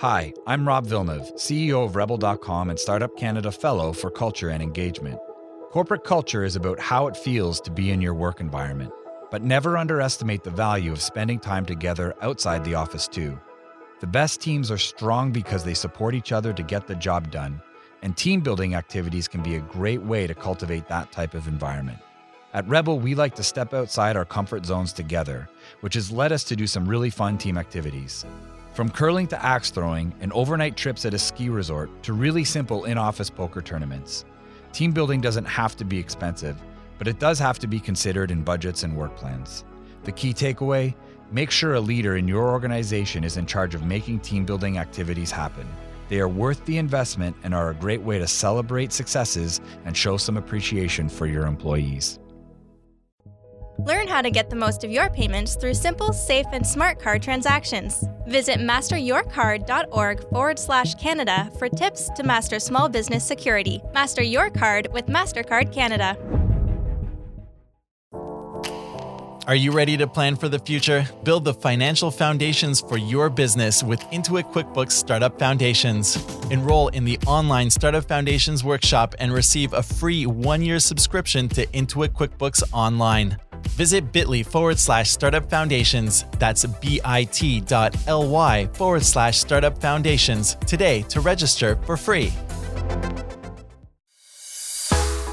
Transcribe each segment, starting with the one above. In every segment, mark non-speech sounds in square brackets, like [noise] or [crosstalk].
Hi, I'm Rob Villeneuve, CEO of Rebel.com and Startup Canada Fellow for Culture and Engagement. Corporate culture is about how it feels to be in your work environment, but never underestimate the value of spending time together outside the office, too. The best teams are strong because they support each other to get the job done, and team building activities can be a great way to cultivate that type of environment. At Rebel, we like to step outside our comfort zones together, which has led us to do some really fun team activities. From curling to axe throwing and overnight trips at a ski resort to really simple in office poker tournaments. Team building doesn't have to be expensive, but it does have to be considered in budgets and work plans. The key takeaway make sure a leader in your organization is in charge of making team building activities happen. They are worth the investment and are a great way to celebrate successes and show some appreciation for your employees. Learn how to get the most of your payments through simple, safe, and smart card transactions. Visit masteryourcard.org forward slash Canada for tips to master small business security. Master your card with MasterCard Canada. Are you ready to plan for the future? Build the financial foundations for your business with Intuit QuickBooks Startup Foundations. Enroll in the online Startup Foundations workshop and receive a free one year subscription to Intuit QuickBooks Online. Visit bit.ly forward slash startup foundations. That's bit.ly forward slash startup foundations today to register for free.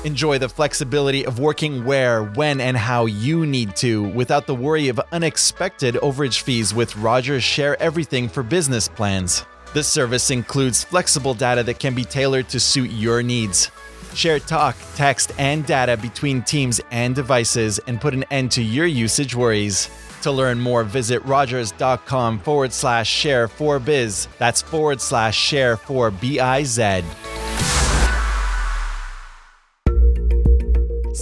Enjoy the flexibility of working where, when, and how you need to without the worry of unexpected overage fees with Rogers Share Everything for Business plans. This service includes flexible data that can be tailored to suit your needs. Share talk, text, and data between teams and devices and put an end to your usage worries. To learn more, visit rogers.com forward slash share for biz. That's forward slash share for B I Z.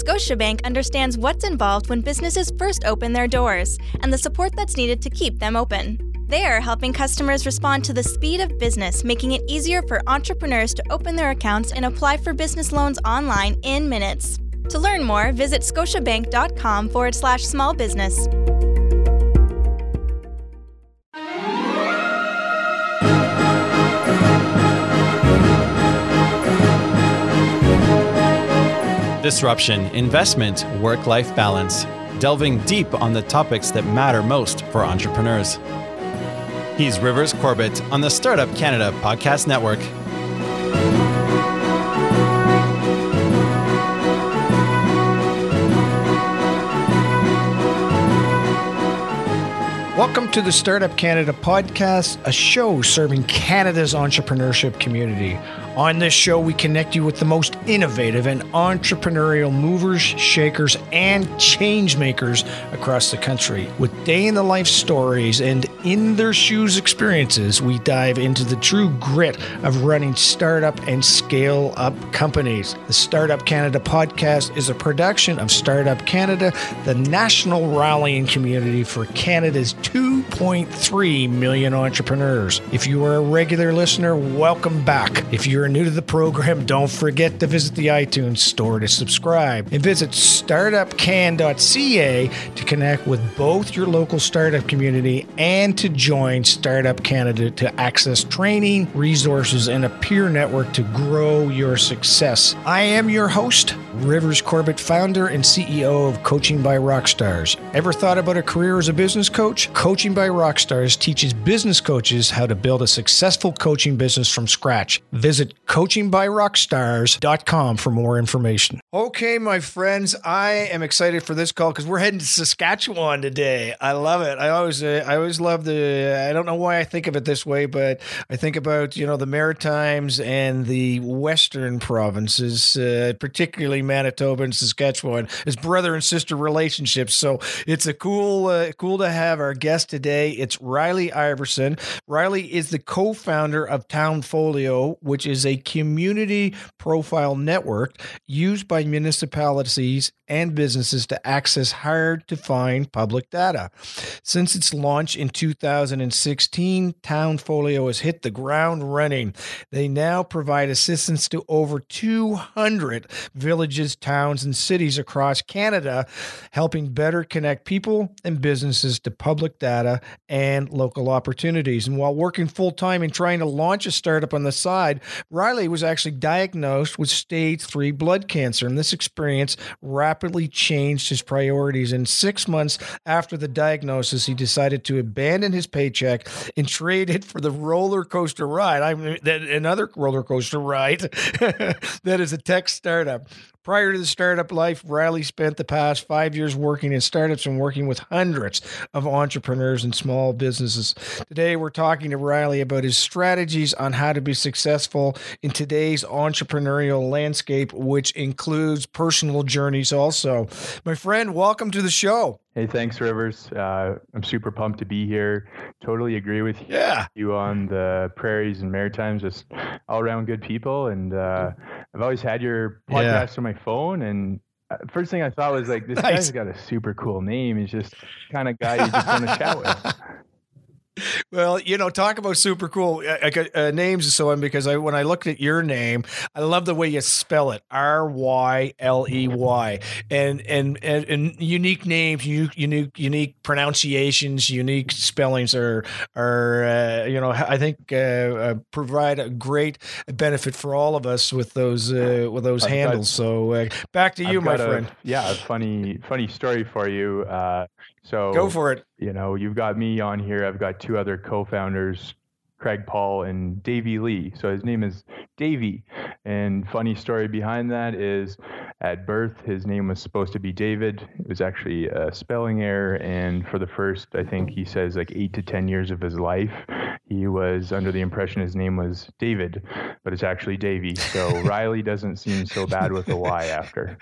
Scotiabank understands what's involved when businesses first open their doors and the support that's needed to keep them open. They are helping customers respond to the speed of business, making it easier for entrepreneurs to open their accounts and apply for business loans online in minutes. To learn more, visit scotiabank.com forward slash small business. Disruption, investment, work life balance. Delving deep on the topics that matter most for entrepreneurs. He's Rivers Corbett on the Startup Canada Podcast Network. Welcome to the Startup Canada podcast, a show serving Canada's entrepreneurship community. On this show, we connect you with the most innovative and entrepreneurial movers, shakers, and change makers across the country. With day in the life stories and in their shoes experiences, we dive into the true grit of running startup and scale up companies. The Startup Canada podcast is a production of Startup Canada, the national rallying community for Canada's 2.3 million entrepreneurs. If you are a regular listener, welcome back. If you're new to the program, don't forget to visit the iTunes store to subscribe and visit startupcan.ca to connect with both your local startup community and to join Startup Canada to access training, resources, and a peer network to grow your success. I am your host, Rivers Corbett, founder and CEO of Coaching by Rockstars. Ever thought about a career as a business coach? Coaching by Rockstars teaches business coaches how to build a successful coaching business from scratch. Visit coachingbyrockstars.com for more information. Okay, my friends, I am excited for this call because we're heading to Saskatchewan today. I love it. I always, uh, I always love the. I don't know why I think of it this way, but I think about you know the Maritimes and the Western provinces, uh, particularly Manitoba and Saskatchewan, as brother and sister relationships. So it's a cool, uh, cool to have our guest today. It's Ryley Iverson. Ryley is the co-founder of Townfolio, which is a community profile network used by municipalities and businesses to access hard to find public data. Since its launch in 2016, Townfolio has hit the ground running. They now provide assistance to over 200 villages villages, towns, and cities across Canada, helping better connect people and businesses to public data and local opportunities. And while working full time and trying to launch a startup on the side, Ryley was actually diagnosed with stage three blood cancer. And this experience rapidly changed his priorities. And six months after the diagnosis, he decided to abandon his paycheck and trade it for the roller coaster ride. I mean, another roller coaster ride [laughs] that is a tech startup. Prior to the startup life, Ryley spent the past five years working in startups and working with hundreds of entrepreneurs and small businesses. Today, we're talking to Ryley about his strategies on how to be successful in today's entrepreneurial landscape, which includes personal journeys also. My friend, welcome to the show. Hey, thanks, Rivers. Uh, I'm super pumped to be here. Totally agree with yeah. you on the prairies and maritimes, just all around good people. And uh, I've always had your podcast yeah. on my phone. And uh, first thing I thought was like, this nice. guy's got a super cool name. He's just kind of guy you just want to chat with. [laughs] Well, you know, talk about super cool uh, uh, names and so on because I when I looked at your name, I love the way you spell it R Y L E Y and, and and unique names, unique unique unique pronunciations, unique spellings are are uh, you know I think uh, uh provide a great benefit for all of us with those uh, with those I've handles. Got, so back to you, my friend. A, yeah, a funny funny story for you. So go for it. You know, you've got me on here. I've got two other co-founders, Craig Paul and Davey Lee. So his name is Davey. And funny story behind that is at birth, his name was supposed to be David. It was actually a spelling error. And for the first, I think he says like eight to 10 years of his life, he was under the impression his name was David, but it's actually Davey. So [laughs] Ryley doesn't seem so bad with a Y after.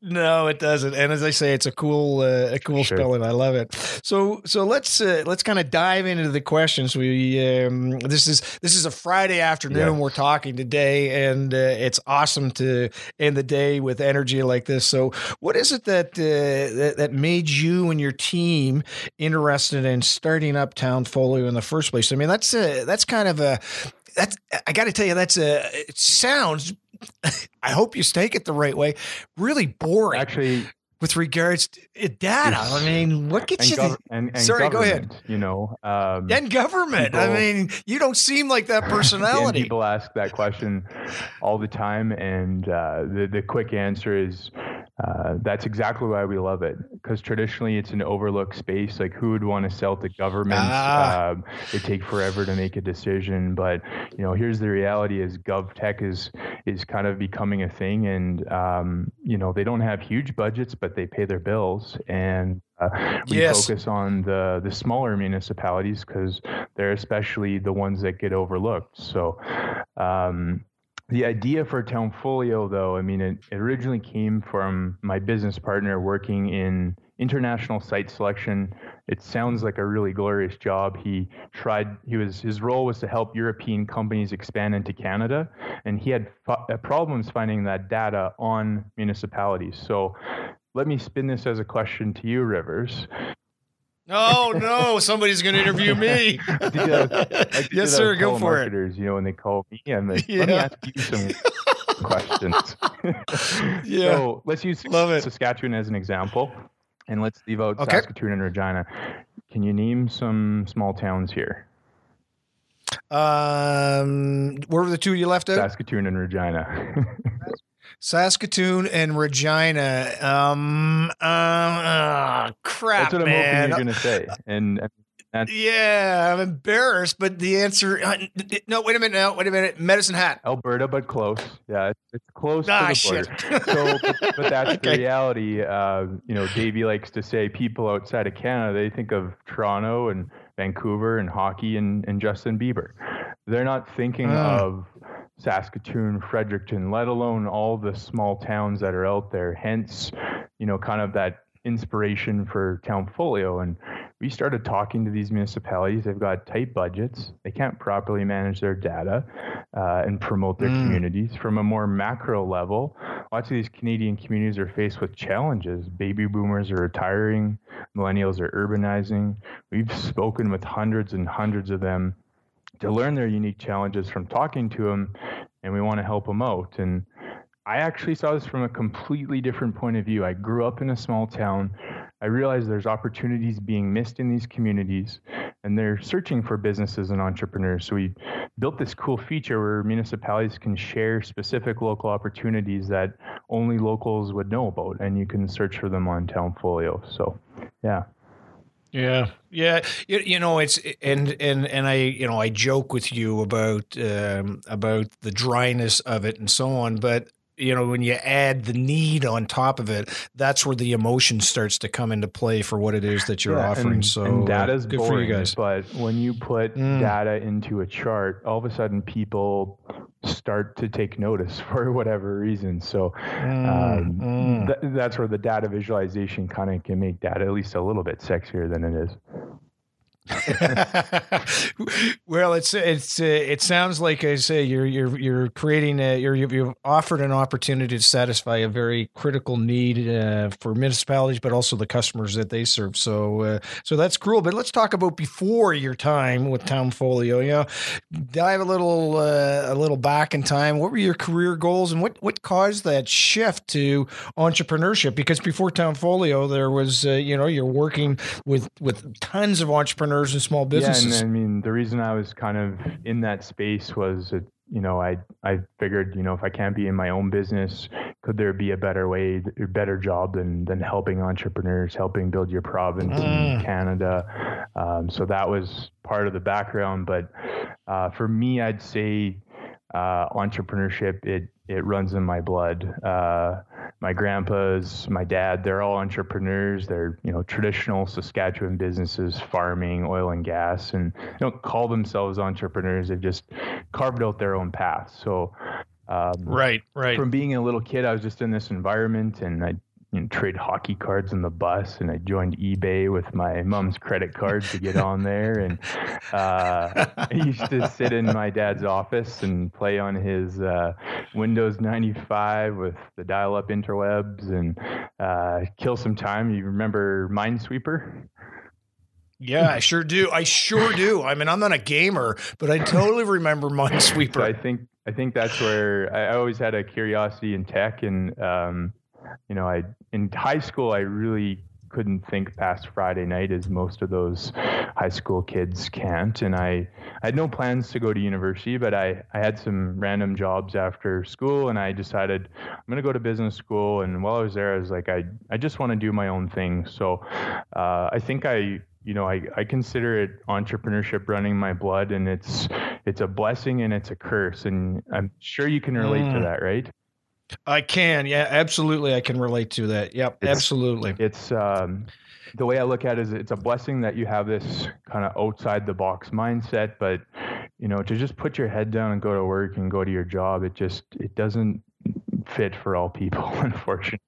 No, it doesn't. And as I say, it's a cool, uh, a cool sure. spelling. I love it. So, so let's uh, let's kind of dive into the questions. We um, this is this is a Friday afternoon. Yeah. We're talking today, and uh, it's awesome to end the day with energy like this. So, what is it that uh, that, that made you and your team interested in starting up Townfolio in the first place? I mean, that's a, that's kind of a that's I got to tell you that's a it sounds I hope you take it the right way. Really boring. Actually, with regards to eh, data, I mean, what gets you? Gov- the, and, and sorry, go ahead. You know, um, and government. People, I mean, you don't seem like that [laughs] personality. people ask that question all the time, and uh, the the quick answer is uh, that's exactly why we love it because traditionally it's an overlooked space. Like who would want to sell to government? Ah. Um, it take forever to make a decision, but you know, here's the reality: is GovTech is is kind of becoming a thing, and um, you know, they don't have huge budgets, but they pay their bills, and uh, we yes. focus on the the smaller municipalities because they're especially the ones that get overlooked. So. Um, the idea for Townfolio, though, I mean, it, originally came from my business partner working in international site selection. It sounds like a really glorious job. He tried. He was his role was to help European companies expand into Canada, and he had uh, problems finding that data on municipalities. So, let me spin this as a question to you, Rivers. Oh no! Somebody's going to interview me. [laughs] like yes, sir. Go for it. You know, when they call me, and they, yeah. let me ask you some [laughs] questions. [laughs] yeah. So let's use Love it. Saskatchewan as an example, and let's leave out okay. Saskatoon and Regina. Can you name some small towns here? Um, where were the two you left out? Saskatoon and Regina. Saskatoon and Regina. Um, uh, crap, That's what man. I'm hoping you're going to say. And, and yeah, I'm embarrassed, but the answer. Uh, no, wait a minute. No, wait a minute. Medicine Hat, Alberta, but close. Yeah, it's, it's close ah, to the border. so, but, but [laughs] that's okay. the reality. Uh, you know, Davey likes to say people outside of Canada they think of Toronto and Vancouver and hockey and, and Justin Bieber. They're not thinking uh. of Saskatoon, Fredericton, let alone all the small towns that are out there. Hence, you know, kind of that inspiration for Townfolio. And we started talking to these municipalities. They've got tight budgets. They can't properly manage their data uh, and promote their mm. communities. From a more macro level, lots of these Canadian communities are faced with challenges. Baby boomers are retiring, millennials are urbanizing. We've spoken with hundreds and hundreds of them to learn their unique challenges from talking to them, and we want to help them out. And I actually saw this from a completely different point of view. I grew up in a small town. I realized there's opportunities being missed in these communities, and they're searching for businesses and entrepreneurs. So we built this cool feature where municipalities can share specific local opportunities that only locals would know about, and you can search for them on Townfolio. So, yeah. Yeah, yeah. You, you, know, it's and and and I, you know, I joke with you about um, about the dryness of it and so on, but you know when you add the need on top of it that's where the emotion starts to come into play for what it is that you're yeah, offering and, so and data's uh, good boring, for you guys but when you put mm. data into a chart all of a sudden people start to take notice [laughs] for whatever reason so mm. Um, mm. Th- that's where the data visualization kind of can make data at least a little bit sexier than it is [laughs] well, it's it's uh, it sounds like I say you're you're you're creating a you're you've offered an opportunity to satisfy a very critical need uh, for municipalities, but also the customers that they serve. So uh, so that's cool. But let's talk about before your time with Townfolio. You know, dive a little uh, a little back in time. What were your career goals, and what what caused that shift to entrepreneurship? Because before Townfolio, there was uh, you know you're working with with tons of entrepreneurs entrepreneurs and small businesses. Yeah, and I mean, the reason I was kind of in that space was, that, you know, I I figured, you know, if I can't be in my own business, could there be a better way, a better job than than helping entrepreneurs, helping build your province mm. in Canada? Um, so that was part of the background. But uh, for me, I'd say uh, entrepreneurship it it runs in my blood. Uh, my grandpa's, my dad, they're all entrepreneurs. They're you know traditional Saskatchewan businesses, farming, oil and gas, and they don't call themselves entrepreneurs. They've just carved out their own path. So. Um, right, right. From being a little kid, I was just in this environment, and I you know, trade hockey cards on the bus, and I joined eBay with my mom's credit card to get on there. And uh, I used to sit in my dad's office and play on his uh, Windows 95 with the dial-up interwebs and uh, kill some time. You remember Minesweeper? Yeah, I sure do. I sure do. I mean, I'm not a gamer, but I totally remember [laughs] Minesweeper. So I think I think that's where I always had a curiosity in tech, and um, you know, I in high school I really couldn't think past Friday night as most of those high school kids can't. And I, I had no plans to go to university, but I, I had some random jobs after school and I decided I'm going to go to business school. And while I was there, I was like, I, I just want to do my own thing. So uh, I think I, you know, I, I consider it entrepreneurship running my blood and it's, it's a blessing and it's a curse. And I'm sure you can relate mm. to that, right? I can. Yeah, absolutely. I can relate to that. Yep, it's, absolutely. It's um, the way I look at it is it's a blessing that you have this kind of outside the box mindset, but you know, to just put your head down and go to work and go to your job, it just it doesn't fit for all people, [laughs] unfortunately.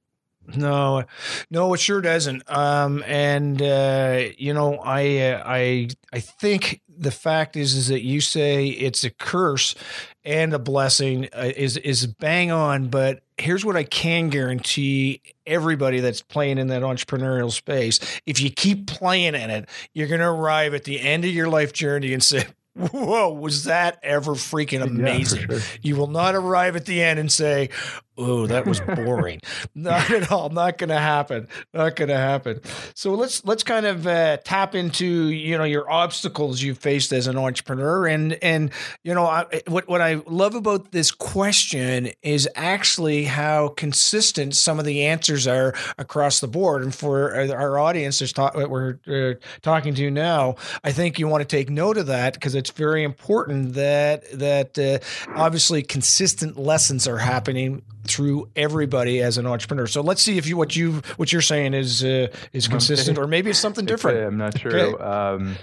No, no, it sure doesn't. Um, and uh, you know, I, uh, I, I think the fact is, is that you say it's a curse and a blessing uh, is is bang on. But here's what I can guarantee everybody that's playing in that entrepreneurial space: if you keep playing in it, you're going to arrive at the end of your life journey and say, whoa, was that ever freaking amazing? Yeah, sure. You will not arrive at the end and say, oh, that was [laughs] boring. not at all. Not going to happen. Not going to happen. So let's let's kind of uh, tap into you know your obstacles you faced as an entrepreneur, and and you know I, what what I love about this question is actually how consistent some of the answers are across the board. And for our audience that's talk, that we're uh, talking to now, I think you want to take note of that because it's very important that that uh, obviously consistent lessons are happening through everybody as an entrepreneur. So let's see if you what you what you're saying is uh, is consistent, or maybe it's something different. Okay, I'm not sure. Okay. Um,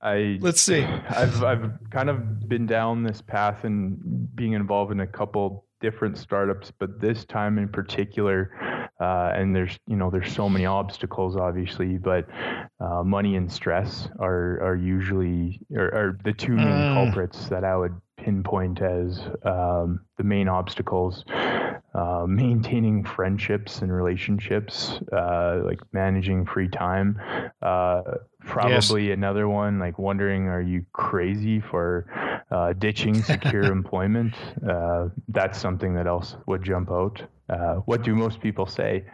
I let's see. I've I've kind of been down this path and being involved in a couple different startups, but this time in particular, uh, and there's you know there's so many obstacles obviously, but uh, money and stress are are usually are, are the two main mm. culprits that I would pinpoint as um, the main obstacles. Uh, maintaining friendships and relationships, uh, like managing free time. Uh, probably yes. another one, like wondering, are you crazy for uh, ditching secure [laughs] employment. Uh, that's something that else would jump out. Uh, what do most people say?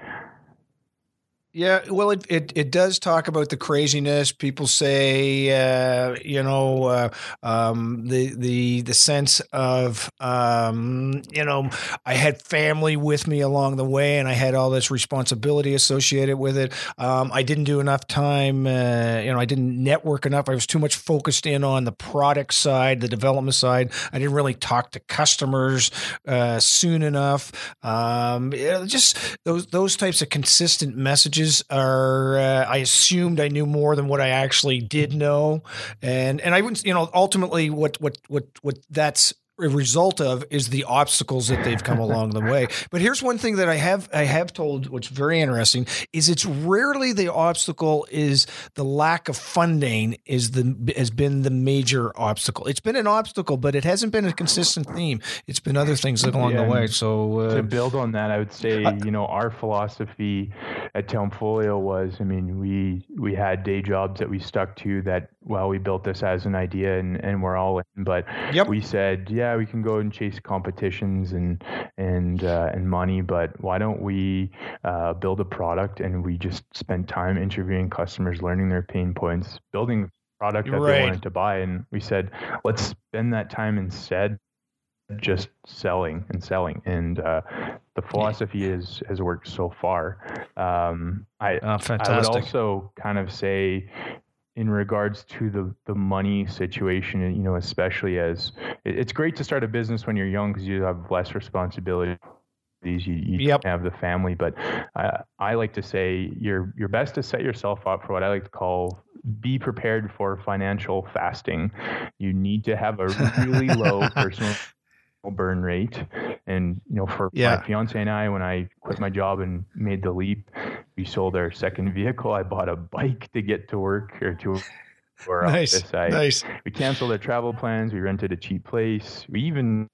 Yeah, well, it, it, it does talk about the craziness. People say, uh, you know, uh, um, the the the sense of, um, you know, I had family with me along the way, and I had all this responsibility associated with it. Um, I didn't do enough time. Uh, you know, I didn't network enough. I was too much focused in on the product side, the development side. I didn't really talk to customers uh, soon enough. Um, just those those types of consistent messages are uh, I assumed I knew more than what I actually did know, and and I wouldn't you know ultimately what what what what that's a result of is the obstacles that they've come along the way. [laughs] But here's one thing that I have I have told, which is very interesting, is it's rarely the obstacle is the lack of funding is the has been the major obstacle. It's been an obstacle, but it hasn't been a consistent theme. It's been other things along yeah, the way. So uh, to build on that, I would say uh, you know our philosophy at Townfolio was, I mean, we we had day jobs that we stuck to that. Well, we built this as an idea and and we're all in, but yep. we said, yeah yeah, we can go and chase competitions and and uh, and money, but why don't we uh, build a product and we just spend time interviewing customers, learning their pain points, building product that right. they wanted to buy, and we said, let's spend that time instead just selling and selling. And uh, the philosophy is has worked so far. Um, I, oh, I would also kind of say in regards to the the money situation you know especially as it, it's great to start a business when you're young because you have less responsibility These you, you yep. have the family but I, I like to say you're you're best to set yourself up for what i like to call be prepared for financial fasting you need to have a really low [laughs] personal burn rate. And you know, for yeah. my fiance and I, when I quit my job and made the leap, we sold our second vehicle. I bought a bike to get to work or to our [laughs] nice, office. I, nice. We canceled our travel plans. We rented a cheap place. We even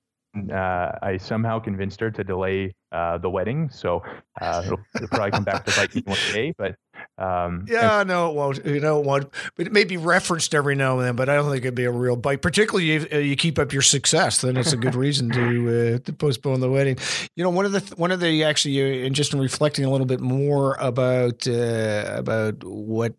uh, I somehow convinced her to delay uh, the wedding. So uh, it'll, it'll, probably come back to bite me one day. But um, yeah, and, no, it won't. You know, it won't. But it may be referenced every now and then. But I don't think it'd be a real bite. Particularly if uh, you keep up your success, then it's a good [laughs] reason to uh, to postpone the wedding. You know, one of the one of the actually, and just in reflecting a little bit more about uh, about what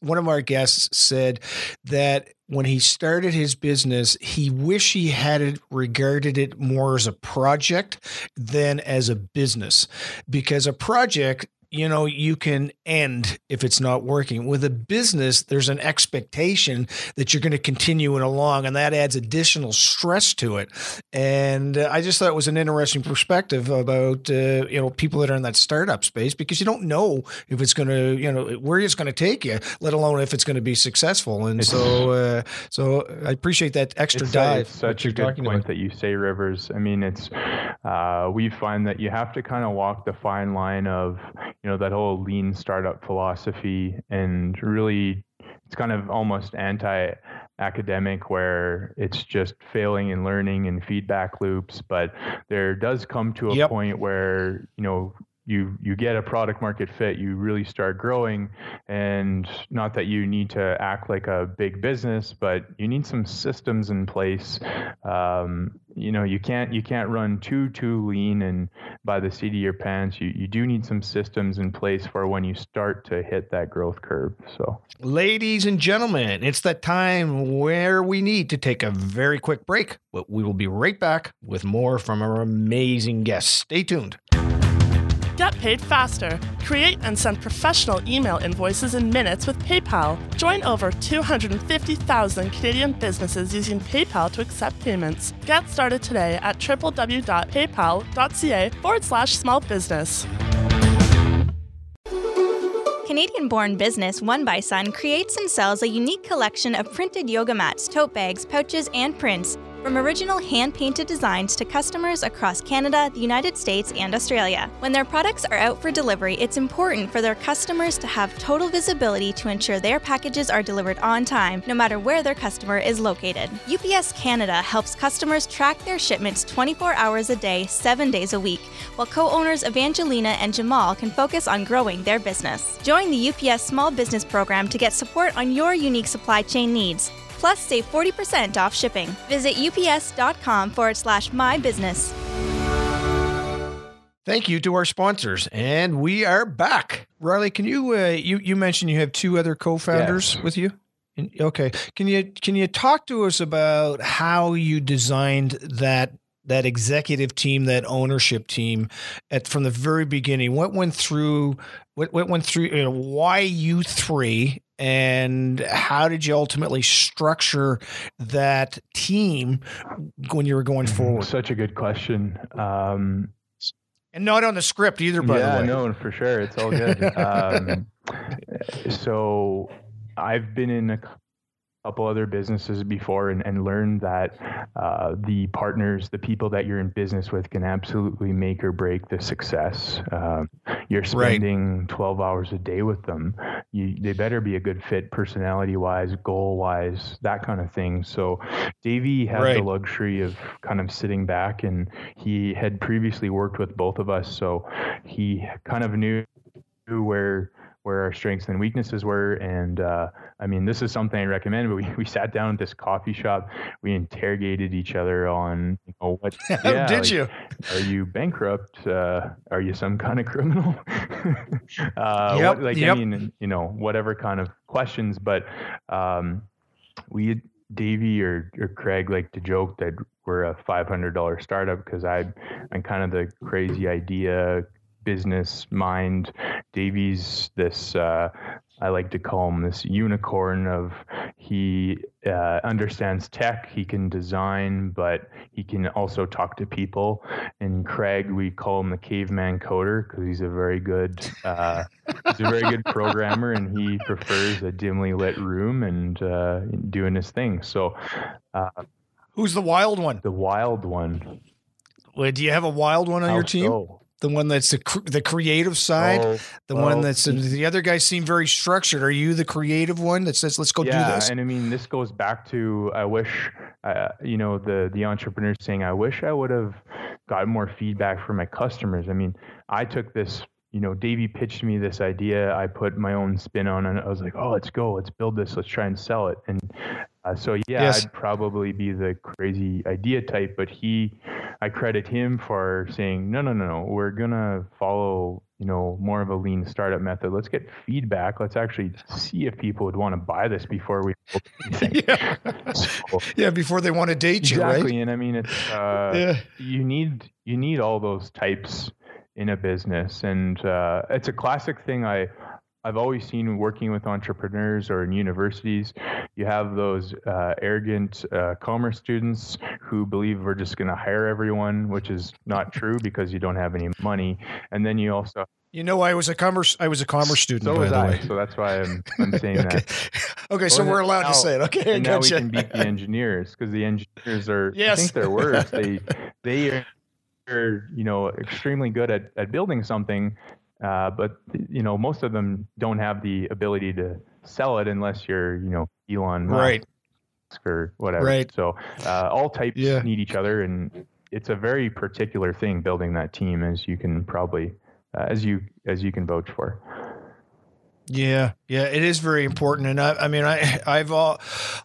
one of our guests said that when he started his business, he wish he had it regarded it more as a project than as a business because a project you know, you can end if it's not working. With a business, there's an expectation that you're going to continue it along, and that adds additional stress to it. And uh, I just thought it was an interesting perspective about uh, you know people that are in that startup space because you don't know if it's going to you know where it's going to take you, let alone if it's going to be successful. And it's, so, uh, so I appreciate that extra it's dive. It's such a good point about. that you say, Rivers. I mean, it's uh, we find that you have to kind of walk the fine line of you know that whole lean startup philosophy and really it's kind of almost anti academic where it's just failing and learning and feedback loops but there does come to a yep. point where you know you you get a product market fit, you really start growing, and not that you need to act like a big business, but you need some systems in place. Um, you know, you can't you can't run too too lean and by the seat of your pants. You you do need some systems in place for when you start to hit that growth curve. So, ladies and gentlemen, it's that time where we need to take a very quick break. But we will be right back with more from our amazing guests. Stay tuned. Get paid faster. Create and send professional email invoices in minutes with PayPal. Join over 250,000 Canadian businesses using PayPal to accept payments. Get started today at www.paypal.ca forward slash small business. Canadian born business One by Sun creates and sells a unique collection of printed yoga mats, tote bags, pouches, and prints from original hand painted designs to customers across Canada, the United States, and Australia. When their products are out for delivery, it's important for their customers to have total visibility to ensure their packages are delivered on time, no matter where their customer is located. UPS Canada helps customers track their shipments 24 hours a day, 7 days a week, while co owners Evangelina and Jamal can focus on growing their business. Join the UPS Small Business Program to get support on your unique supply chain needs. Plus save 40% off shipping. Visit ups.com forward slash my business. Thank you to our sponsors, and we are back. Ryley, can you uh, you you mentioned you have two other co-founders Yes. with you? Okay, can you can you talk to us about how you designed that that executive team, that ownership team, at from the very beginning? What went through? What what went through? You know, why you three? And how did you ultimately structure that team when you were going forward? Such a good question. Um, And not on the script either, by yeah, the way. no, for sure. It's all good. [laughs] um, so I've been in a couple other businesses before and, and learned that uh, the partners, the people that you're in business with, can absolutely make or break the success. Um, you're spending 12 hours a day with them. You, they better be a good fit, personality wise, goal wise, that kind of thing. So, Davey had Right. the luxury of kind of sitting back, and he had previously worked with both of us, so he kind of knew where where our strengths and weaknesses were. And uh, I mean, this is something I recommend. But we, [laughs] we sat down at this coffee shop. We interrogated each other on, you know, what [laughs] yeah, did like, you? Are you bankrupt? Uh, are you some kind of criminal? [laughs] uh, Yep, what, like yep. I mean, you know, whatever kind of questions. But um, we Davey or, or Craig like to joke that we're a five hundred dollar startup because I I'm kind of the crazy idea business mind. Davey's, this uh, I like to call him this unicorn of he uh, understands tech, he can design, but he can also talk to people. And Craig, we call him the caveman coder because he's a very good uh, he's a very good programmer, and he prefers a dimly lit room and uh, doing his thing. So uh, Who's the wild one? the wild one. Wait, do you have a wild one on How your team? so? The one that's the cr- the creative side. Oh, the well, one that's the other guys seem very structured. Are you the creative one that says, "Let's go yeah, do this"? and I mean, this goes back to I wish, uh, you know, the the entrepreneur saying, I wish I would have gotten more feedback from my customers. I mean, I took this, you know, Davey pitched me this idea. I put my own spin on it. I was like, oh, let's go, let's build this, let's try and sell it. And uh, so yeah, Yes. I'd probably be the crazy idea type, but he, I credit him for saying, no, no, no, no, we're gonna follow, you know, more of a lean startup method. Let's get feedback. Let's actually see if people would want to buy this before we. build [laughs] [laughs] anything." yeah, So- yeah. Before they want to date you, exactly, right? and I mean, it's uh, [laughs] Yeah. you need you need all those types in a business, and uh, it's a classic thing. I I've always seen working with entrepreneurs or in universities, you have those uh, arrogant uh, commerce students who believe we're just going to hire everyone, which is not true because you don't have any money. And then you also You know, I was a commerce. I was a commerce student, so by was the I, way. so that's why I'm I'm [laughs] saying Okay. that. Okay, so we're allowed now- to say it. Okay, I and now we can beat the engineers because the engineers are Yes. I think they're worse. they [laughs] they are, are you know extremely good at, at building something, uh, but you know most of them don't have the ability to sell it unless you're you know Elon Musk Right. or whatever. Right. So uh, all types Yeah. need each other, and it's a very particular thing building that team, as you can probably uh, as you as you can vouch for. Yeah, yeah, it is very important, and I, I mean, I, I've all,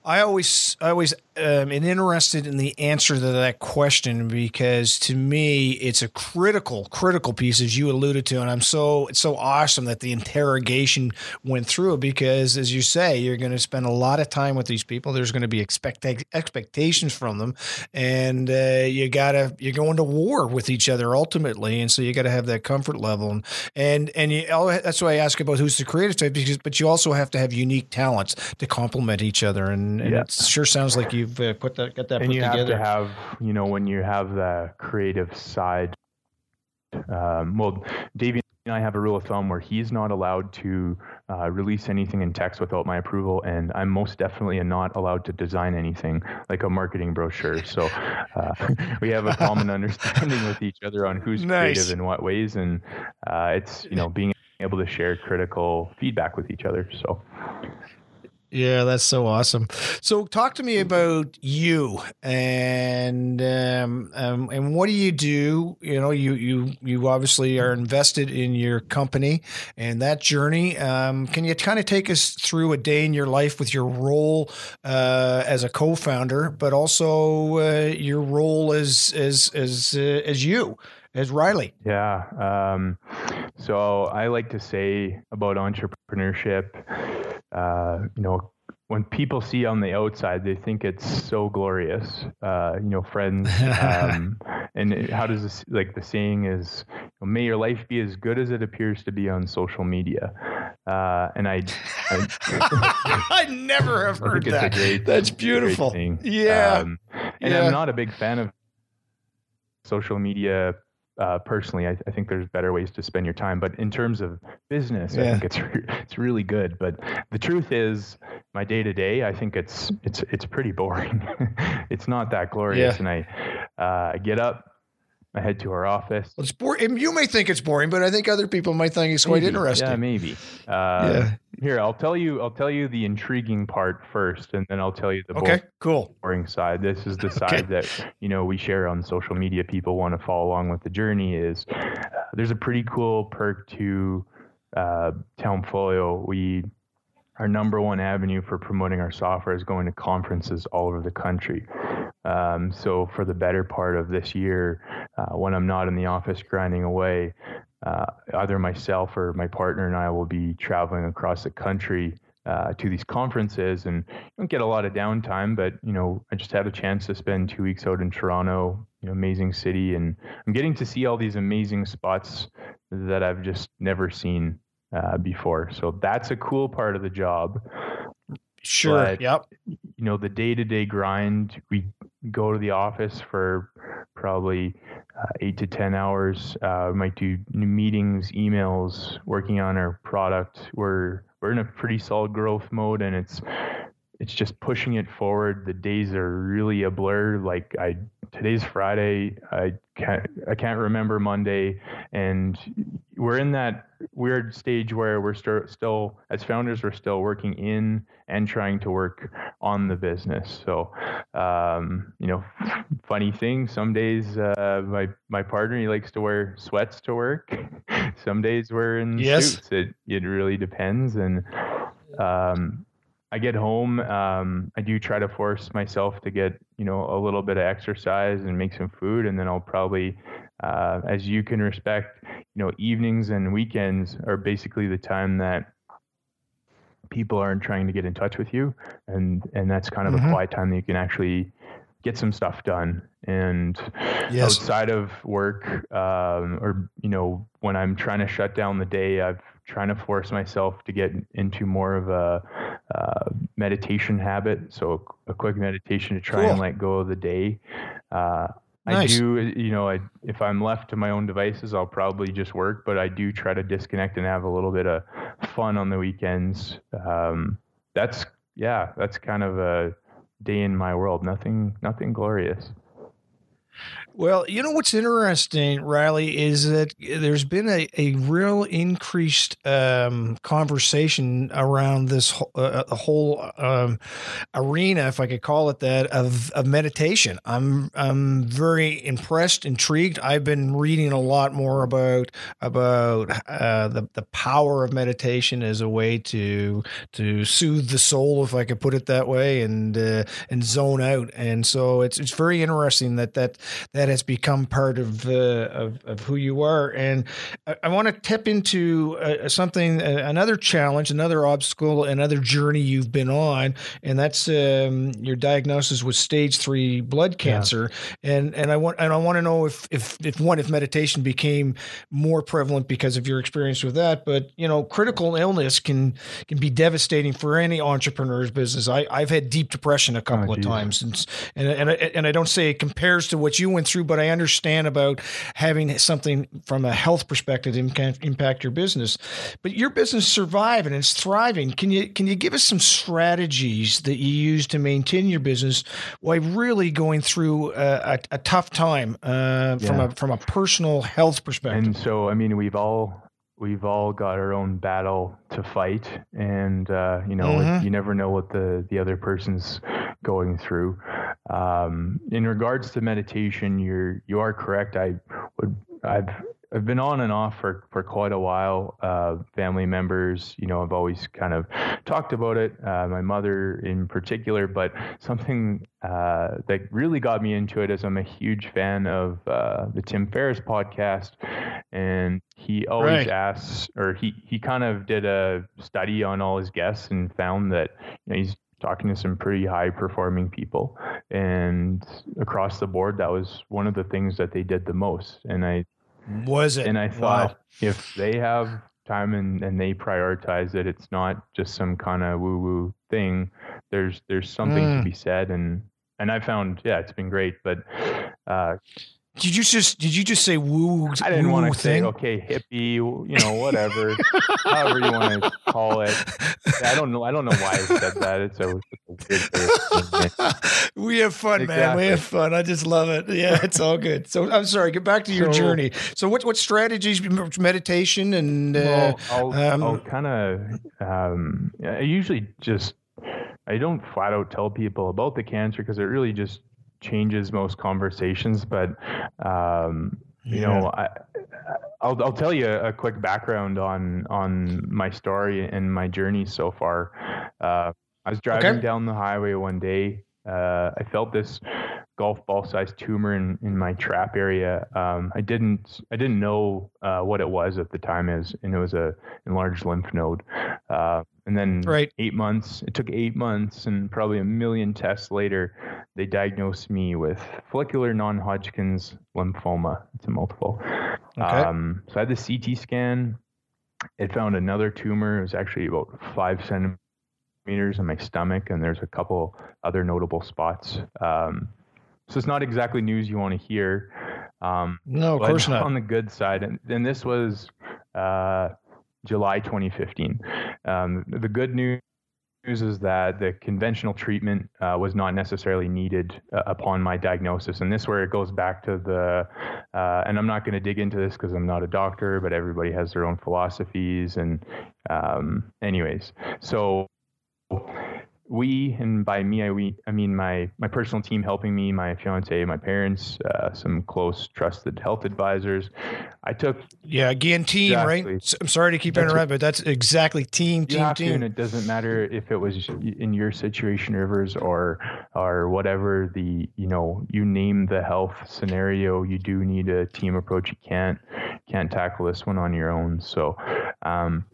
I always, I always um, am interested in the answer to that question because to me, it's a critical, critical piece, as you alluded to, and I'm so, it's so awesome that the interrogation went through because, as you say, you're going to spend a lot of time with these people. There's going to be expect expectations from them, and uh, you gotta, you're going to war with each other ultimately, and so you got to have that comfort level, and and and you, that's why I ask about who's the creative type because, but you also have to have unique talents to complement each other, and, and Yeah. it sure sounds like you've uh, put that, got that and put you together. have to have you know when you have the creative side um, well davey and i have a rule of thumb where he's not allowed to uh, release anything in text without my approval and i'm most definitely not allowed to design anything like a marketing brochure so uh, [laughs] we have a common [laughs] understanding with each other on who's Nice. creative in what ways and uh, it's you know being able to share critical feedback with each other so Yeah, that's so awesome. So, talk to me about you and um, um, and what do you do? You know, you you you obviously are invested in your company and that journey. Um, can you kind of take us through a day in your life with your role uh, as a co-founder, but also uh, your role as as as uh, as you as Ryley? Yeah. Um, so I like to say about entrepreneurship uh, you know, when people see on the outside, they think it's so glorious. Uh, you know, friends. Um, [laughs] and how does this like the saying is, "May your life be as good as it appears to be on social media." Uh, and I, I, [laughs] [laughs] I, never have heard that. Great, That's beautiful. Yeah. Um, and yeah. I'm not a big fan of social media uh, personally, I, I, think there's better ways to spend your time. But in terms of business, yeah. I think it's re- [laughs] it's really good. But the truth is, my day to day, I think it's it's it's pretty boring. [laughs] it's not that glorious, yeah. and I uh, I get up, I head to our office. Well, it's boring. You may think it's boring, but I think other people might think it's quite interesting. Yeah, maybe. Uh, yeah. Here, I'll tell you. I'll tell you the intriguing part first, and then I'll tell you the okay, cool, boring side. This is the [laughs] side okay. that you know we share on social media. People want to follow along with the journey. Is uh, there's a pretty cool perk to uh, Townfolio. We our number one avenue for promoting our software is going to conferences all over the country. Um, so for the better part of this year, uh, when I'm not in the office grinding away, uh, either myself or my partner and I will be traveling across the country uh, to these conferences and don't get a lot of downtime, but you know, I just had a chance to spend two weeks out in Toronto, you know, amazing city, and I'm getting to see all these amazing spots that I've just never seen uh, before. So that's a cool part of the job. Sure. But, yep. You know, the day to day grind, we go to the office for probably uh, eight to 10 hours. Uh, we might do meetings, emails, working on our product. We're, we're in a pretty solid growth mode and it's, it's just pushing it forward. The days are really a blur. Like I, today's Friday. I can't, I can't remember Monday, and we're in that weird stage where we're st- still, as founders, we're still working in and trying to work on the business. So, um, you know, funny thing. Some days, uh, my my partner he likes to wear sweats to work. [laughs] some days we're in yes. suits. It it really depends, and um, I get home, um, I do try to force myself to get, you know, a little bit of exercise and make some food. And then I'll probably, uh, as you can respect, you know, evenings and weekends are basically the time that people aren't trying to get in touch with you. And, and that's kind of mm-hmm. a quiet time that you can actually get some stuff done. And yes. outside of work, um, or, you know, when I'm trying to shut down the day, I've trying to force myself to get into more of a uh, meditation habit. So a quick meditation to try cool. and let go of the day. Uh, nice. I do, you know, I, if I'm left to my own devices, I'll probably just work, but I do try to disconnect and have a little bit of fun on the weekends. Um, that's, yeah, that's kind of a day in my world. Nothing, nothing glorious. Well, you know what's interesting, Ryley, is that there's been a, a real increased um, conversation around this whole, uh, uh whole um, arena, if I could call it that, of, of meditation. I'm I'm very impressed, intrigued. I've been reading a lot more about about uh, the the power of meditation as a way to to soothe the soul, if I could put it that way, and uh, and zone out. And so it's it's very interesting that that that has become part of uh, of, of, who you are. And I, I want to tip into uh, something, uh, another challenge, another obstacle, another journey you've been on, and that's um, your diagnosis with stage three blood cancer. Yeah. And and I want and I want to know if if if one if meditation became more prevalent because of your experience with that. But you know, critical illness can can be devastating for any entrepreneur's business. I I've had deep depression a couple oh, of times, and and and I, and I don't say it compares to what you went through through, but I understand about having something from a health perspective impact your business. But your business survived and it's thriving. Can you can you give us some strategies that you use to maintain your business while really going through a, a, a tough time uh, yeah. from a from a personal health perspective? And so, I mean, we've all we've all got our own battle to fight, and uh, you know, Mhm. you never know what the the other person's going through. Um, in regards to meditation, you're you are correct. I would I've I've been on and off for, for quite a while. Uh, family members, you know, I've always kind of talked about it. Uh, my mother in particular, but something uh, that really got me into it is I'm a huge fan of uh, the Tim Ferriss podcast, and he always Right. asks, or he he kind of did a study on all his guests and found that you know, he's talking to some pretty high performing people and across the board that was one of the things that they did the most and i Was it? and I Wow. thought if they have time and, and they prioritize it, it's not just some kind of woo woo thing. There's there's something Mm. to be said, and and I found yeah, it's been great. But uh, Did you just did you just say woo? I didn't want to say okay hippie, you know whatever, [laughs] however you want to call it. I don't know. I don't know why I said that. It's a, it's a weird thing. we have fun, man. We have fun. I just love it. Yeah, it's all good. So I'm sorry. Get back to your So- journey. So what what strategies? Meditation and uh, well, I'll, um, I'll kind of. Um, I usually just. I don't flat out tell people about the cancer because it really just changes most conversations. But um, you know, I, I'll I'll tell you a quick background on on my story and my journey so far. Uh, I was driving Okay. down the highway one day. Uh, I felt this golf ball sized tumor in, in my trap area. Um, I didn't I didn't know uh, what it was at the time as and it was a enlarged lymph node. Uh, and then Right. eight months. It took eight months and probably a million tests later, they diagnosed me with follicular non-Hodgkin's lymphoma. It's a multiple. Okay. Um, so I had the CT scan. It found another tumor. It was actually about five centimeters in my stomach, and there's a couple other notable spots. Um, so it's not exactly news you want to hear. Um, no, of course [laughs] not. On the good side, and, and this was uh, July 2015. Um, the good news is that the conventional treatment uh, was not necessarily needed uh, upon my diagnosis, and this where it goes back to the. Uh, and I'm not going to dig into this because I'm not a doctor, but everybody has their own philosophies. And um, anyways, so we and by me I, we, I mean my my personal team helping me my fiance my parents uh, some close trusted health advisors i took Yeah, again, team, right? Exactly. S- I'm sorry to keep That's interrupting, but that's exactly team, team, have to, and team. it doesn't matter if it was in your situation rivers or or whatever the you know you name the health scenario you do need a team approach you can't can't tackle this one on your own so um,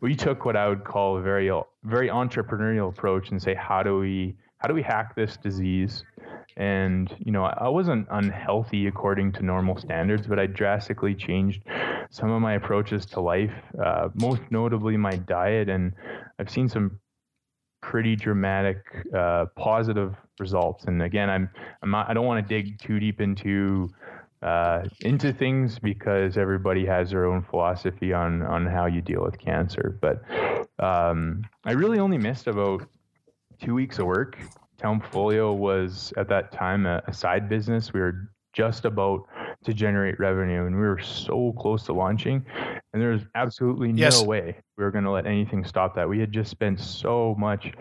we took what I would call a very very entrepreneurial approach and say how do we how do we hack this disease? And you know I wasn't unhealthy according to normal standards but I drastically changed some of my approaches to life uh, most notably my diet. And I've seen some pretty dramatic uh, positive results. And again I'm I'm not I don't want to dig too deep into uh, into things because everybody has their own philosophy on on how you deal with cancer. But um, I really only missed about two weeks of work. Townfolio was at that time a, a side business. We were just about to generate revenue, and we were so close to launching. And there was absolutely Yes. no way we were going to let anything stop that. We had just spent so much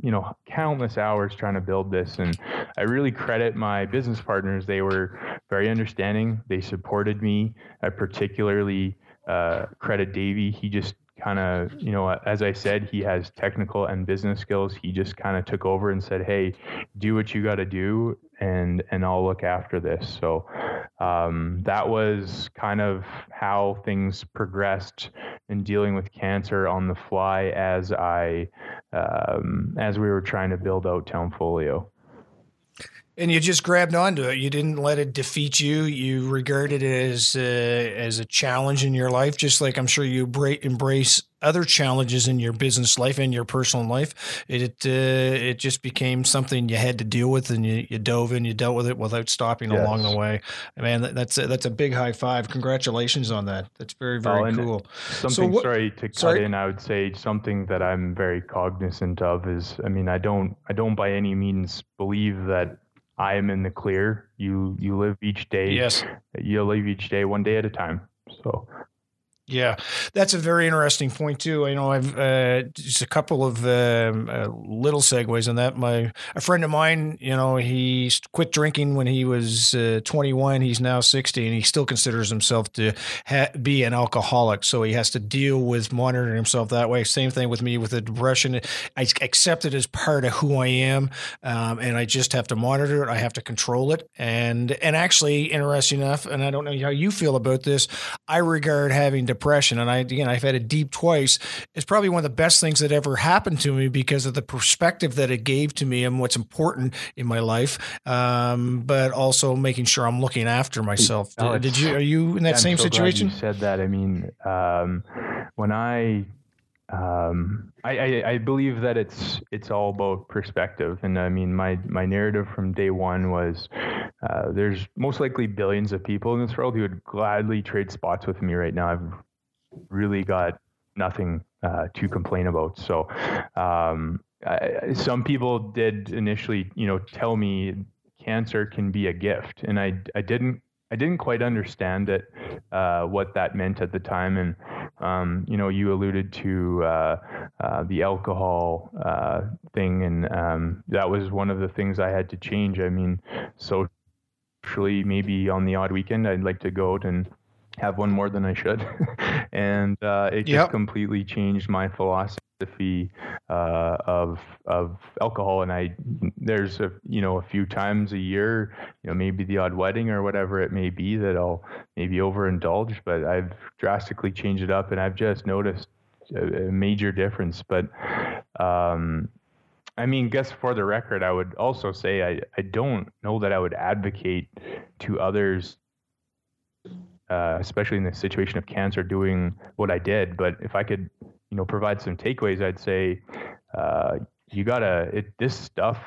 you know countless hours trying to build this and i really credit my business partners. They were very understanding. They supported me. I particularly uh, credit davey. He just kind of you know as i said he has technical and business skills. He just kind of took over and said hey do what you got to do and and i'll look after this so um, that was kind of how things progressed in dealing with cancer on the fly as i um, as we were trying to build out Townfolio. And you just grabbed onto it. You didn't let it defeat you. You regarded it as uh, as a challenge in your life, just like I'm sure you bra- embrace other challenges in your business life and your personal life. It uh, it just became something you had to deal with, and you, you dove in. You dealt with it without stopping Yes. along the way. Man, that, that's a, that's a big high five. Congratulations on that. That's very very Oh, cool. Something, what- sorry to cut sorry. in, I would say something that I'm very cognizant of is, I mean, I don't, I don't by any means believe that I am in the clear. You, you live each day. Yes. You live each day one day at a time. So Yeah, that's a very interesting point too. I know I've uh, just a couple of um, uh, little segues on that. My a friend of mine, you know, he quit drinking when he was uh, 21. He's now 60, and he still considers himself to ha- be an alcoholic. So he has to deal with monitoring himself that way. Same thing with me with the depression. I accept it as part of who I am, um, and I just have to monitor it. I have to control it. And and actually, interesting enough, and I don't know how you feel about this. I regard having depression, and I again I've had it deep twice. It's probably one of the best things that ever happened to me because of the perspective that it gave to me and what's important in my life. Um, but also making sure I'm looking after myself. Alex, Did you are you in that same so situation? you said that. I mean, um, when I um, I, I, I, believe that it's it's all about perspective, and I mean my my narrative from day one was uh, there's most likely billions of people in this world who would gladly trade spots with me right now. I've really got nothing uh, to complain about. So um, I, some people did initially, you know, tell me cancer can be a gift, and I I didn't I didn't quite understand it, uh, what that meant at the time. And, um, you know, you alluded to uh, uh, the alcohol uh, thing, and um, that was one of the things I had to change. I mean, socially, maybe on the odd weekend, I'd like to go out and have one more than I should. [laughs] and uh, it just completely changed my philosophy philosophy uh, of of alcohol, and I there's a you know a few times a year, you know maybe the odd wedding or whatever it may be that I'll maybe overindulge, but I've drastically changed it up, and I've just noticed a, a major difference. But um, I mean, guess for the record, I would also say I, I don't know that I would advocate to others uh, especially in the situation of cancer, doing what I did. But if I could you know provide some takeaways, I'd say uh, you gotta it, this stuff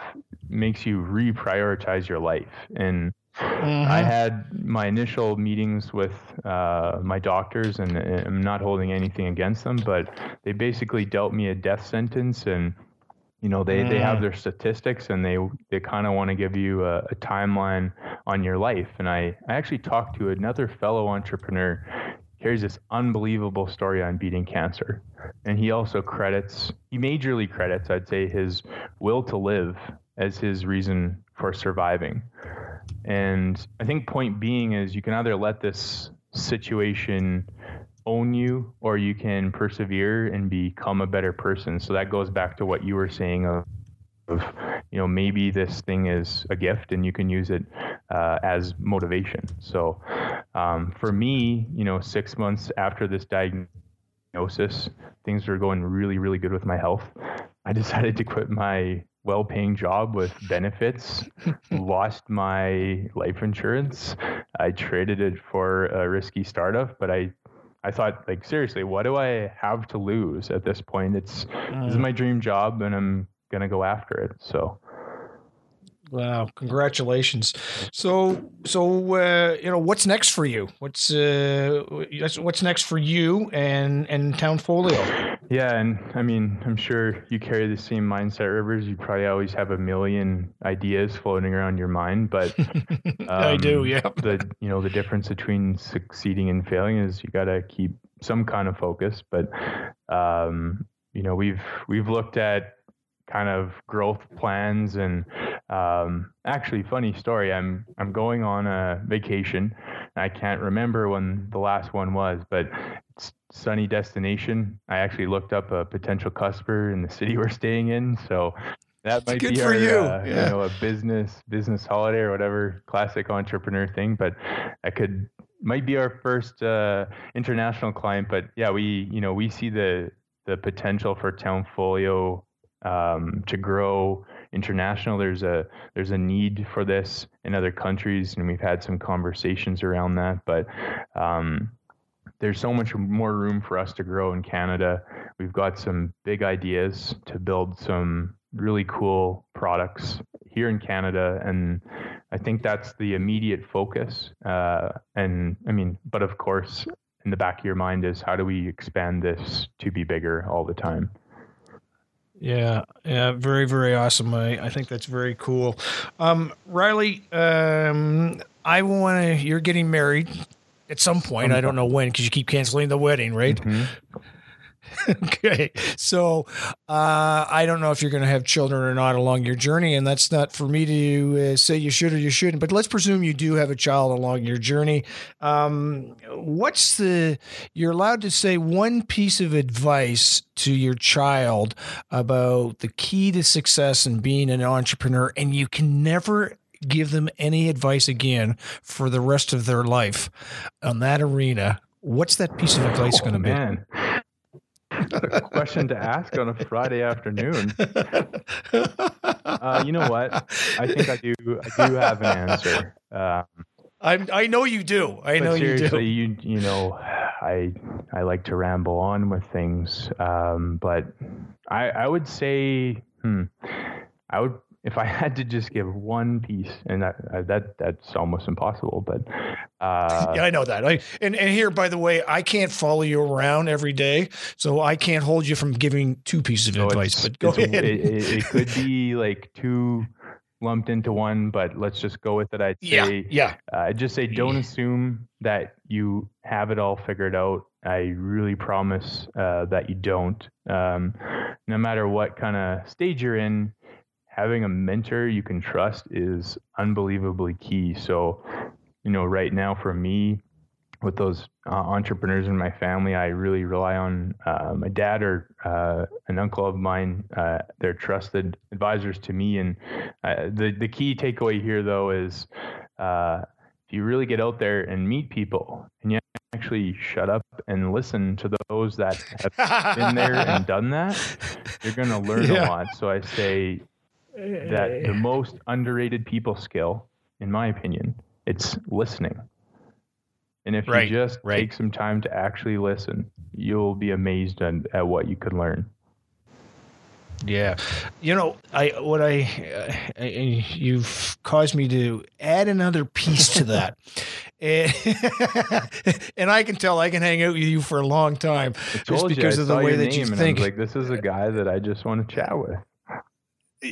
makes you reprioritize your life and. Mm-hmm. I had my initial meetings with uh, my doctors, and I'm not holding anything against them, but they basically dealt me a death sentence, and you know they, mm. they have mm. their statistics, and they they kind of want to give you a, a timeline on your life. And I I actually talked to another fellow entrepreneur carries this unbelievable story on beating cancer. And he also credits, he majorly credits, I'd say, his will to live as his reason for surviving. And I think point being is you can either let this situation own you or you can persevere and become a better person. So that goes back to what you were saying of of you know maybe this thing is a gift and you can use it uh, as motivation. So um, for me you know six months after this diagnosis things were going really really good with my health. I [laughs] decided to quit my well-paying job with benefits [laughs] lost my life insurance. I traded it for a risky startup but i I thought, like, seriously, what do I have to lose at this point? It's this is mm. my dream job, and I'm going to go after it. So. Wow! Congratulations. So, so uh, you know, what's next for you? What's uh, what's next for you and and Townfolio? Yeah, and I mean, I'm sure you carry the same mindset, Rivers. You probably always have a million ideas floating around your mind, but um, [laughs] I do. Um, yeah. the you know the difference between succeeding and failing is you got to keep some kind of focus. But um, you know, we've we've looked at kind of growth plans and um, actually funny story i'm i'm going on a vacation i can't remember when the last one was but it's sunny destination i actually looked up a potential customer in the city [laughs] we're staying in so that might Good be for our, you. Uh, yeah. you know a business business holiday or whatever classic entrepreneur thing but i could might be our first uh, international client but yeah we you know we see the the potential for Townfolio um, to grow international. There's a there's a need for this in other countries, and we've had some conversations around that. But um, there's so much more room for us to grow in Canada. We've got some big ideas to build some really cool products here in Canada, and I think that's the immediate focus. Uh, and I mean, but of course, in the back of your mind is how do we expand this to be bigger all the time. Yeah, yeah, very, very awesome. I, I think that's very cool. Um, Ryley, um, I want to. You're getting married at some point. I don't know when because you keep canceling the wedding, right? Mhm. [laughs] okay. So uh, I don't know if you're going to have children or not along your journey, and that's not for me to uh, say you should or you shouldn't. But let's presume you do have a child along your journey. Um, what's the? You're allowed to say one piece of advice to your child about the key to success in being an entrepreneur, and you can never give them any advice again for the rest of their life on that arena. What's that piece of advice going to Oh, be? man. A question to ask on a Friday afternoon. Uh, you know what? I think I do. I do have an answer. Um, I I know you do. I know you do. you you know, I I like to ramble on with things, um, but I I would say, hmm, I would if I [laughs] had to just give one piece, and that uh, that that's almost impossible, but uh, Yeah, I know that. I and, and here, by the way, I can't follow you around every day, so I can't hold you from giving two pieces of So advice. But go ahead. It, it, it could be like two lumped into one, but let's just go with it. I'd say, yeah, uh, I'd just say, don't assume that you have it all figured out. I really promise uh, that you don't. Um, no matter what kind of stage you're in, having a mentor you can trust is unbelievably key. So, you know, right now for me, with those uh, entrepreneurs in my family, I really rely on uh, my dad or uh, an uncle of mine. Uh, they're trusted advisors to me. And uh, the the key takeaway here, though, is uh, if you really get out there and meet people, and you actually shut up and listen to those that have been there and [laughs] done that, you're going to learn Yeah. a lot. So I say that the [laughs] most underrated people skill, in my opinion, it's listening. And if Right, you just right. take some time to actually listen, you'll be amazed at, at what you could learn. Yeah, you know, I what I, uh, I you've caused me to add another piece to that, and, [laughs] [laughs] and I can tell I can hang out with you for a long time just because you, of the way that you think. Like, this is a guy that I just want to chat with.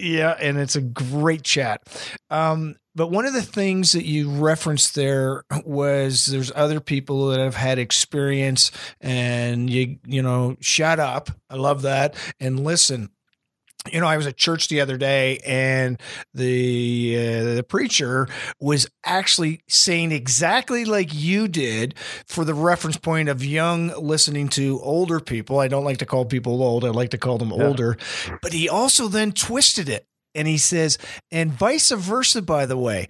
Yeah, and it's a great chat. Um, but one of the things that you referenced there was there's other people that have had experience, and you you know shut up. I love that and listen. You know, I was at church the other day, and the uh, the preacher was actually saying exactly like you did for the reference point of young listening to older people. I don't like to call people old; I like to call them Yeah. older. But he also then twisted it, and he says, and vice versa. By the way,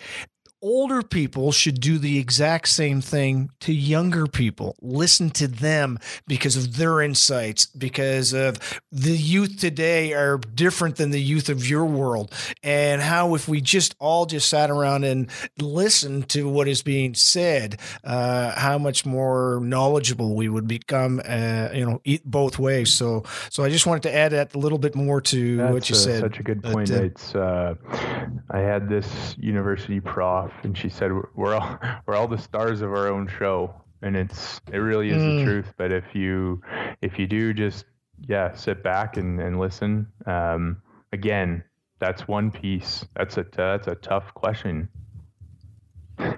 older people should do the exact same thing to younger people. Listen to them because of their insights, because of the youth today are different than the youth of your world. And how, if we just all just sat around and listened to what is being said, uh, how much more knowledgeable we would become, uh, you know, both ways. So, so I just wanted to add that a little bit more to what you a- said. Such a good But, point. uh, it's uh, I had this university prof, and she said we're all [laughs] we're all the stars of our own show, and it's it really is Mm. the truth. But if you if you do just yeah sit back and and listen, um, again, that's one piece. That's a that's a tough question.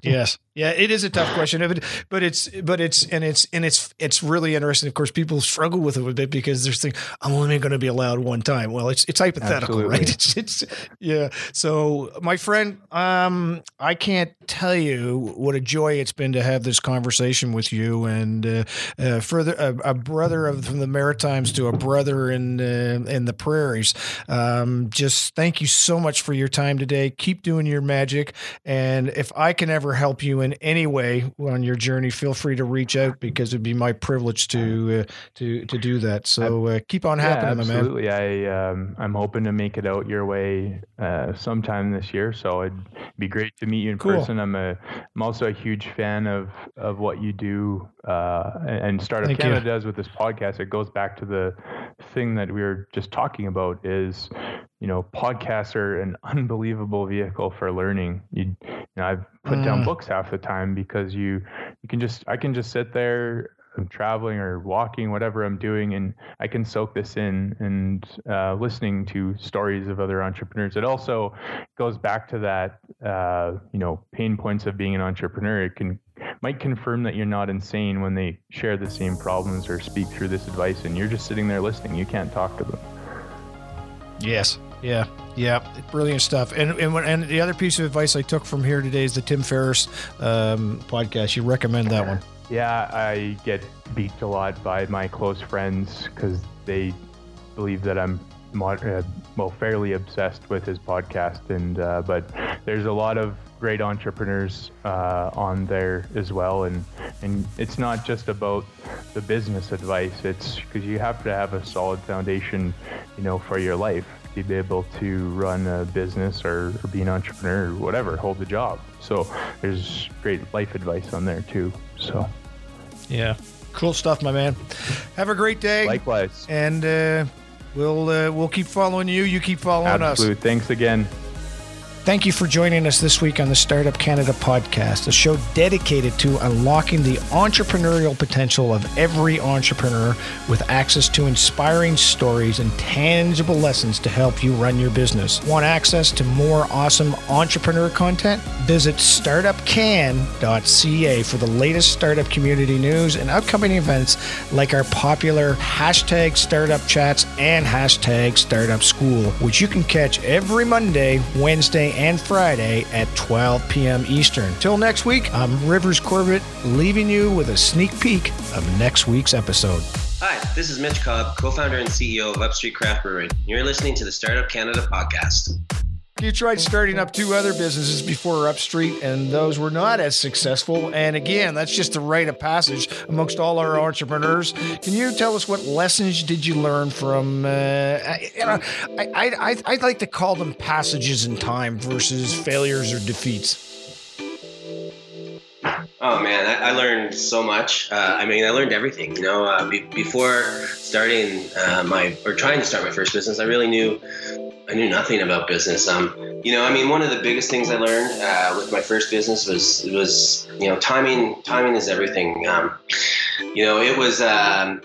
Yes. Yeah, it is a tough question, but but it's but it's and it's and it's it's really interesting. Of course, people struggle with it a bit because they're thinking, I'm only going to be allowed one time. Well, it's it's hypothetical, Absolutely. right? [laughs] It's it's yeah. So, my friend, um, I can't tell you what a joy it's been to have this conversation with you, and uh, uh, further a, a brother of from the Maritimes to a brother in uh, in the prairies. Um, just thank you so much for your time today. Keep doing your magic, and if I can ever help you in any way on your journey, feel free to reach out because it'd be my privilege to uh, to to do that. So uh, keep on happening, yeah, my man. absolutely. I um, I'm hoping to make it out your way uh, sometime this year. So it'd be great to meet you in Cool. person. I'm a I'm also a huge fan of of what you do uh, and Startup Thank you. Canada does with this podcast. It goes back to the thing that we were just talking about. Is you know podcasts are an [laughs] unbelievable vehicle for learning. You, you know I've put down Mm. books half the time because you you can just I can just sit there. I'm traveling or walking, whatever I'm doing, and I can soak this in and uh, listening to stories of other entrepreneurs. It also goes back to that, uh, you know, pain points of being an entrepreneur. It can might confirm that you're not insane when they share the same problems or speak through this advice, and you're just sitting there listening. You can't talk to them. Yes. Yeah. Yeah. Brilliant stuff. And and, when, and the other piece of advice I took from here today is the Tim Ferriss um, podcast. You recommend that one? Yeah, I get beat a lot by my close friends because they believe that I'm uh, well fairly obsessed with his podcast, and uh, but there's a lot of great entrepreneurs uh, on there as well, and and it's not just about the business advice. It's because you have to have a solid foundation, you know, for your life to be able to run a business or, or be an entrepreneur or whatever, hold the job. So there's great life advice on there too. So yeah, cool stuff, my man. Have a great day. Likewise. And uh, we'll uh, we'll keep following you. You keep following Absolute. us. Thanks again. Thank you for joining us this week on the Startup Canada podcast, a show dedicated to unlocking the entrepreneurial potential of every entrepreneur with access to inspiring stories and tangible lessons to help you run your business. Want access to more awesome entrepreneur content? Visit startupcan.ca for the latest startup community news and upcoming events like our popular hashtag startup chats and hashtag startup school, which you can catch every Monday, Wednesday, and Friday at 12 p.m. Eastern. Till next week, I'm Rivers Corbett, leaving you with a sneak peek of next week's episode. Hi, this is Mitch Cobb, co founder and CEO of Upstreet Craft Brewing. You're listening to the Startup Canada podcast. You tried starting up two other businesses before Upstreet, and those were not as successful. And again, that's just a rite of passage amongst all our entrepreneurs. Can you tell us what lessons did you learn from? Uh, I, you know, I, I, I'd like to call them passages in time versus failures or defeats. Oh man, I, I learned so much. Uh, I mean, I learned everything. You know, uh, be, before starting uh, my or trying to start my first business, I really knew I knew nothing about business. Um, you know, I mean, one of the biggest things I learned uh, with my first business was was you know timing. Timing is everything. Um, you know, it was. Um,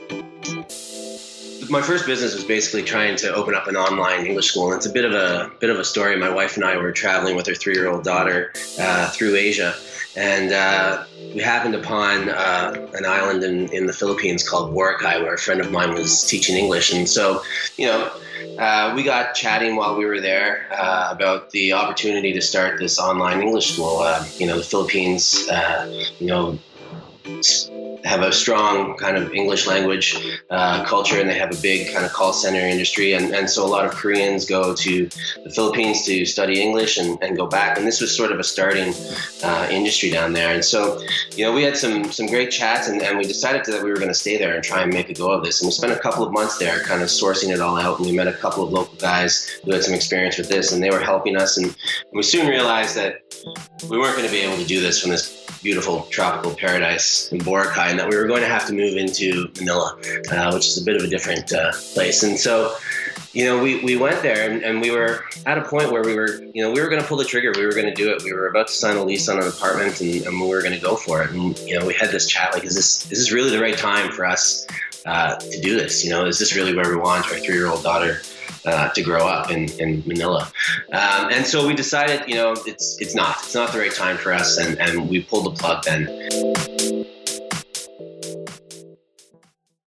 my first business was basically trying to open up an online English school, and it's a bit of a bit of a story. My wife and I were traveling with our three-year-old daughter uh, through Asia, and uh, we happened upon uh, an island in, in the Philippines called Boracay, where a friend of mine was teaching English, and so you know. Uh, we got chatting while we were there uh, about the opportunity to start this online English school. Uh, you know, the Philippines, uh, you know, have a strong kind of English language uh, culture and they have a big kind of call center industry. And, and so a lot of Koreans go to the Philippines to study English and, and go back. And this was sort of a starting uh, industry down there. And so, you know, we had some, some great chats and, and we decided that we were going to stay there and try and make a go of this. And we spent a couple of months there kind of sourcing it all out. And we met a couple of local guys who had some experience with this and they were helping us. And we soon realized that we weren't going to be able to do this from this beautiful tropical paradise in Boracay, that we were going to have to move into Manila, uh, which is a bit of a different uh, place. And so, you know, we, we went there and, and we were at a point where we were, you know, we were going to pull the trigger. We were going to do it. We were about to sign a lease on an apartment and, and we were going to go for it. And, you know, we had this chat like, is this, is this really the right time for us uh, to do this? You know, is this really where we want our three year old daughter uh, to grow up in, in Manila. Um, and so we decided, you know, it's it's not. It's not the right time for us, and, and we pulled the plug then.